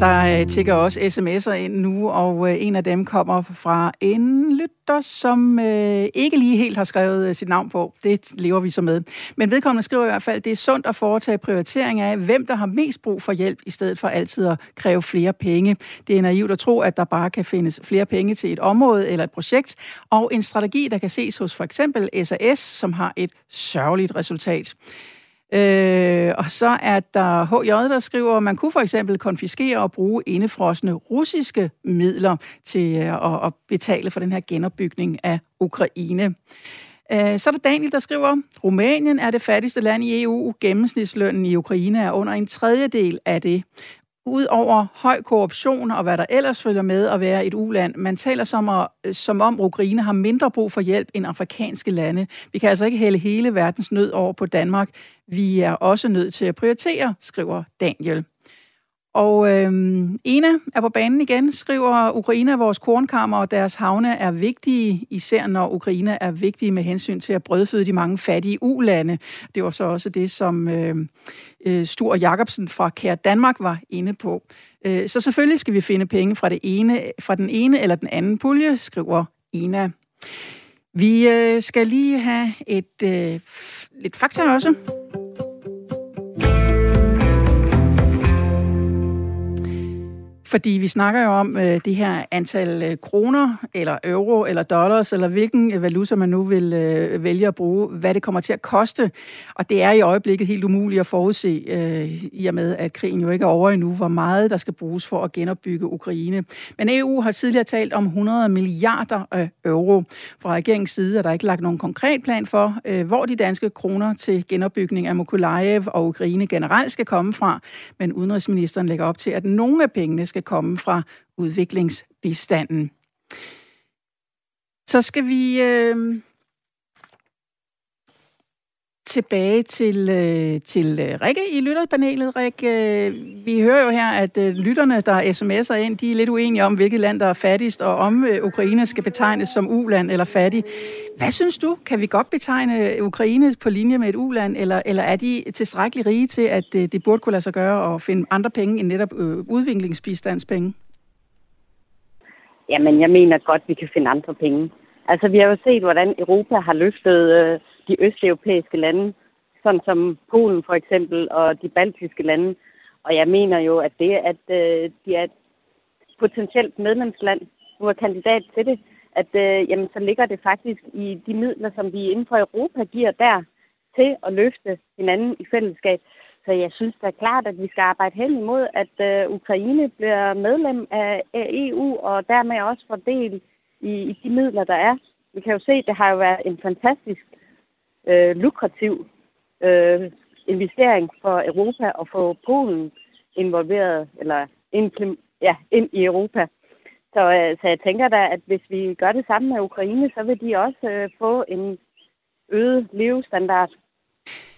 Der øh, tigger også sms'er ind nu, og øh, en af dem kommer fra en lytter, som øh, ikke lige helt har skrevet sit navn på. Det lever vi så med. Men vedkommende skriver i hvert fald, at det er sundt at foretage prioritering af, hvem der har mest brug for hjælp, i stedet for altid at kræve flere penge. Det er naivt at tro, at der bare kan findes flere penge til et område eller et projekt, og en strategi, der kan ses hos for eksempel SAS, som har et sørgeligt resultat. Øh, og så er der HJ, der skriver, at man kunne for eksempel konfiskere og bruge indefrosne russiske midler til øh, at, at betale for den her genopbygning af Ukraine. Øh, så er der Daniel, der skriver, Rumænien er det fattigste land i EU. Gennemsnitslønnen i Ukraine er under en tredjedel af det Udover høj korruption og hvad der ellers følger med at være et uland. Man taler som, at, øh, som om Ukraine har mindre brug for hjælp end afrikanske lande. Vi kan altså ikke hælde hele verdens nød over på Danmark. Vi er også nødt til at prioritere, skriver Daniel. Og øhm, Ena er på banen igen, skriver Ukraine er vores kornkammer, og deres havne er vigtige, især når Ukraine er vigtige med hensyn til at brødføde de mange fattige ulande. Det var så også det, som øhm, øh, Stor Stur Jacobsen fra Kære Danmark var inde på. Øh, så selvfølgelig skal vi finde penge fra, det ene, fra den ene eller den anden pulje, skriver Ena. Vi øh, skal lige have et øh, lidt fakta også. Fordi vi snakker jo om øh, det her antal øh, kroner, eller euro, eller dollars, eller hvilken øh, valuta man nu vil øh, vælge at bruge, hvad det kommer til at koste. Og det er i øjeblikket helt umuligt at forudse, øh, i og med at krigen jo ikke er over endnu, hvor meget der skal bruges for at genopbygge Ukraine. Men EU har tidligere talt om 100 milliarder øh, euro. Fra regeringens side er der ikke lagt nogen konkret plan for, øh, hvor de danske kroner til genopbygning af Mykolajev og Ukraine generelt skal komme fra. Men udenrigsministeren lægger op til, at nogle af pengene skal skal komme fra udviklingsbistanden. Så skal vi... Øh, tilbage til, øh, til øh, Rikke i lytterpanelet. Rikke, øh, vi hører jo her, at øh, lytterne, der sms'er ind, de er lidt uenige om, hvilket land, der er fattigst, og om øh, Ukraine skal betegnes som uland eller fattig. Hvad synes du? Kan vi godt betegne Ukraine på linje med et uland, eller, eller er de tilstrækkeligt rige til, at øh, det burde kunne lade sig gøre at finde andre penge end netop øh, udviklingsbistandspenge? Jamen, jeg mener godt, vi kan finde andre penge. Altså, vi har jo set, hvordan Europa har løftet øh, de østeuropæiske lande, sådan som Polen for eksempel, og de baltiske lande. Og jeg mener jo, at det, at øh, de er et potentielt medlemsland, nu er kandidat til det, at øh, jamen, så ligger det faktisk i de midler, som vi inden for Europa giver der, til at løfte hinanden i fællesskab. Så jeg synes da klart, at vi skal arbejde hen imod, at øh, Ukraine bliver medlem af, af EU, og dermed også får del i, i de midler, der er. Vi kan jo se, at det har jo været en fantastisk øh, lukrativ øh, investering for Europa at få Polen involveret, eller ind, ja, ind i Europa. Så, øh, så jeg tænker da, at hvis vi gør det samme med Ukraine, så vil de også øh, få en øget levestandard.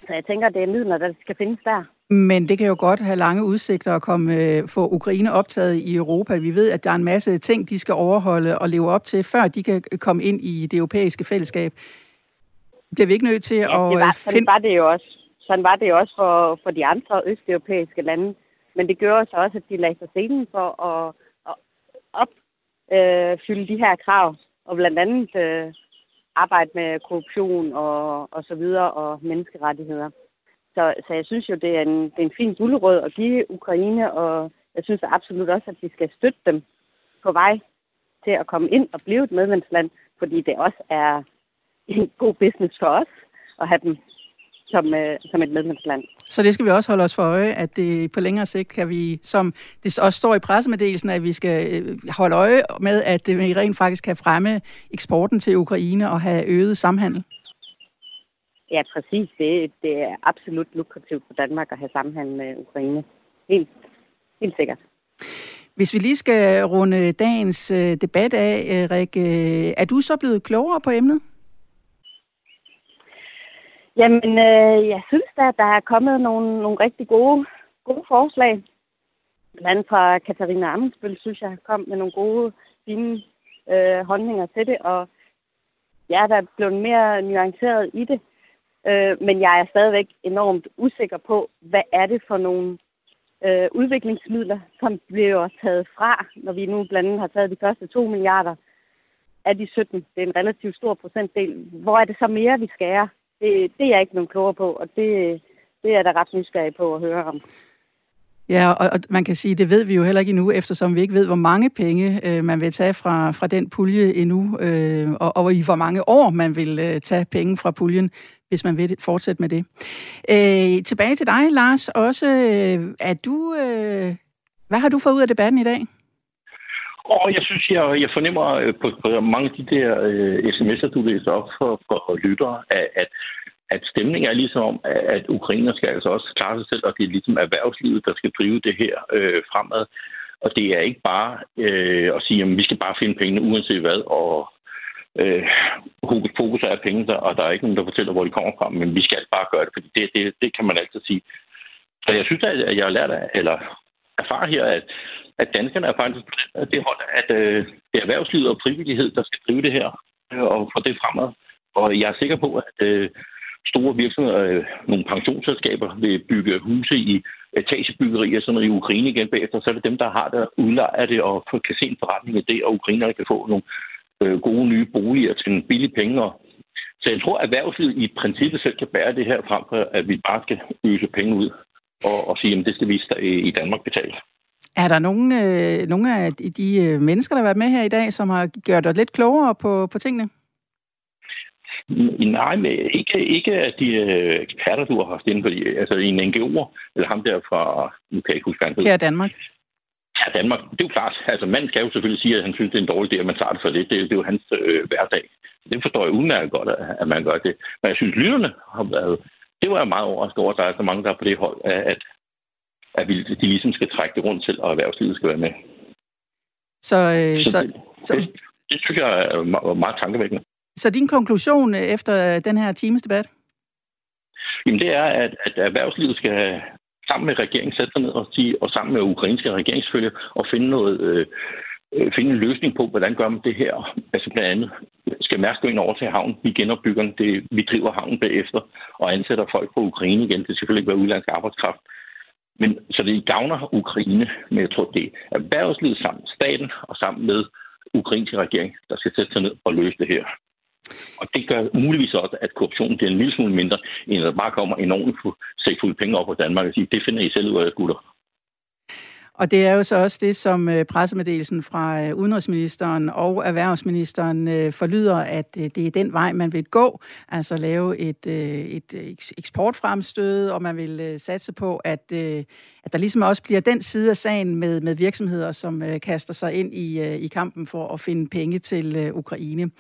Så jeg tænker, at det er midler, der skal findes der. Men det kan jo godt have lange udsigter at komme, øh, få Ukraine optaget i Europa. Vi ved, at der er en masse ting, de skal overholde og leve op til, før de kan øh, komme ind i det europæiske fællesskab. Bliver vi ikke nødt til ja, at... Det var, find... sådan var det jo også. Sådan var det jo også for, for de andre østeuropæiske lande. Men det gjorde så også, at de lagde sig scenen for at, at opfylde øh, de her krav. Og blandt andet øh, arbejde med korruption og, og så videre og menneskerettigheder. Så, så jeg synes jo, det er en, det er en fin guldråd at give Ukraine, og jeg synes absolut også, at vi skal støtte dem på vej til at komme ind og blive et medlemsland, fordi det også er en god business for os at have dem som, øh, som et medlemsland. Så det skal vi også holde os for øje, at det på længere sigt kan vi, som det også står i pressemeddelelsen, at vi skal øh, holde øje med, at det rent faktisk kan fremme eksporten til Ukraine og have øget samhandel. Ja, præcis. Det, det er absolut lukrativt for Danmark at have samhandel med Ukraine. Helt, helt sikkert. Hvis vi lige skal runde dagens øh, debat af, Rik, er du så blevet klogere på emnet? Jamen, øh, jeg synes da, at der er kommet nogle, nogle rigtig gode, gode forslag. Blandt andet fra Katarina Amundsbøl, synes jeg, kom med nogle gode, fine øh, holdninger til det, og jeg er da blevet mere nuanceret i det. Øh, men jeg er stadigvæk enormt usikker på, hvad er det for nogle øh, udviklingsmidler, som bliver taget fra, når vi nu blandt andet har taget de første 2 milliarder af de 17. Det er en relativt stor procentdel. Hvor er det så mere, vi skærer? Det, det er jeg ikke nogen klogere på, og det, det er jeg da ret nysgerrig på at høre om. Ja, og, og man kan sige, det ved vi jo heller ikke endnu, eftersom vi ikke ved, hvor mange penge øh, man vil tage fra, fra den pulje endnu, øh, og, og i hvor mange år man vil øh, tage penge fra puljen, hvis man vil fortsætte med det. Øh, tilbage til dig, Lars. Også, øh, er du, øh, hvad har du fået ud af debatten i dag? Og jeg synes, jeg, jeg fornemmer øh, på, på mange af de der øh, sms'er, du læser op for, for lyttere, at, at, at stemningen er ligesom om, at ukrainer skal altså også klare sig selv, og det er ligesom erhvervslivet, der skal drive det her øh, fremad. Og det er ikke bare øh, at sige, at vi skal bare finde pengene uanset hvad, og øh, fokus er penge der, og der er ikke nogen, der fortæller, hvor de kommer fra, men vi skal bare gøre det, fordi det, det, det kan man altid sige. Så jeg synes, at jeg har lært af, eller erfare her, at at danskerne er faktisk det hold, at øh, det er erhvervslivet og frivillighed, der skal drive det her øh, og få det fremad. Og jeg er sikker på, at øh, store virksomheder, øh, nogle pensionsselskaber, vil bygge huse i etagebyggerier sådan noget i Ukraine igen bagefter, så er det dem, der har det, udlejer det og kan se en forretning af det, og ukrainerne kan få nogle øh, gode nye boliger til en billig penge. Og, så jeg tror, at erhvervslivet i princippet selv kan bære det her frem for, at vi bare skal øse penge ud og, og sige, at det skal vi i Danmark betale. Er der nogle, øh, nogle af de øh, mennesker, der har været med her i dag, som har gjort dig lidt klogere på, på tingene? Nej, men ikke, ikke af de øh, eksperter, du har haft inde på, altså en NGO, eller ham der fra, nu kan jeg ikke huske, Kære Danmark. Ja, Danmark, det er jo klart. Altså, man skal jo selvfølgelig sige, at han synes, det er en dårlig idé, at man tager det for det. Det, det er jo hans øh, hverdag. Det forstår jeg udmærket godt, at man gør det. Men jeg synes, lytterne har været... Det var jeg meget overrasket over, at der er så mange, der er på det hold, at, at vi, de ligesom skal trække det rundt til, og erhvervslivet skal være med. Så, øh, så, så, det, så det, det synes jeg er meget, meget tankevækkende. Så din konklusion efter den her times debat? Jamen det er, at, at erhvervslivet skal sammen med regeringen sætte sig ned og, sige, og sammen med ukrainske regeringsfølge og finde noget... Øh, øh, finde en løsning på, hvordan gør man det her. Altså blandt andet skal Mærsk gå ind over til havn. Vi genopbygger den. Det, vi driver havnen bagefter og ansætter folk fra Ukraine igen. Det skal selvfølgelig ikke være udlandsk arbejdskraft. Men, så det gavner Ukraine, men jeg tror, det er erhvervslivet sammen, staten og sammen med ukrainske regering, der skal sætte sig ned og løse det her. Og det gør muligvis også, at korruptionen bliver en lille smule mindre, end at der bare kommer enormt sækfulde penge op på Danmark og siger, det finder I selv ud af, gutter. Og det er jo så også det, som øh, pressemeddelelsen fra øh, udenrigsministeren og erhvervsministeren øh, forlyder, at det er den vej, man vil gå. Altså lave et, et eksportfremstød, og man vil satse på, at at der ligesom også bliver den side af sagen med, med virksomheder, som øh, kaster sig ind i, øh, i kampen for at finde penge til øh, Ukraine.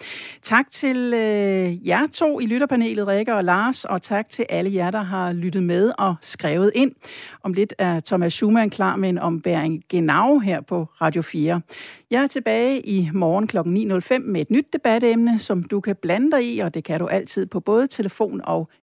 Tak til øh, jer to i lytterpanelet, Rikke og Lars, og tak til alle jer, der har lyttet med og skrevet ind. Om lidt er Thomas Schumann klar med en ombæring genau her på Radio 4. Jeg er tilbage i morgen kl. 9.05 med et nyt debatemne, som du kan blande dig i, og det kan du altid på både telefon og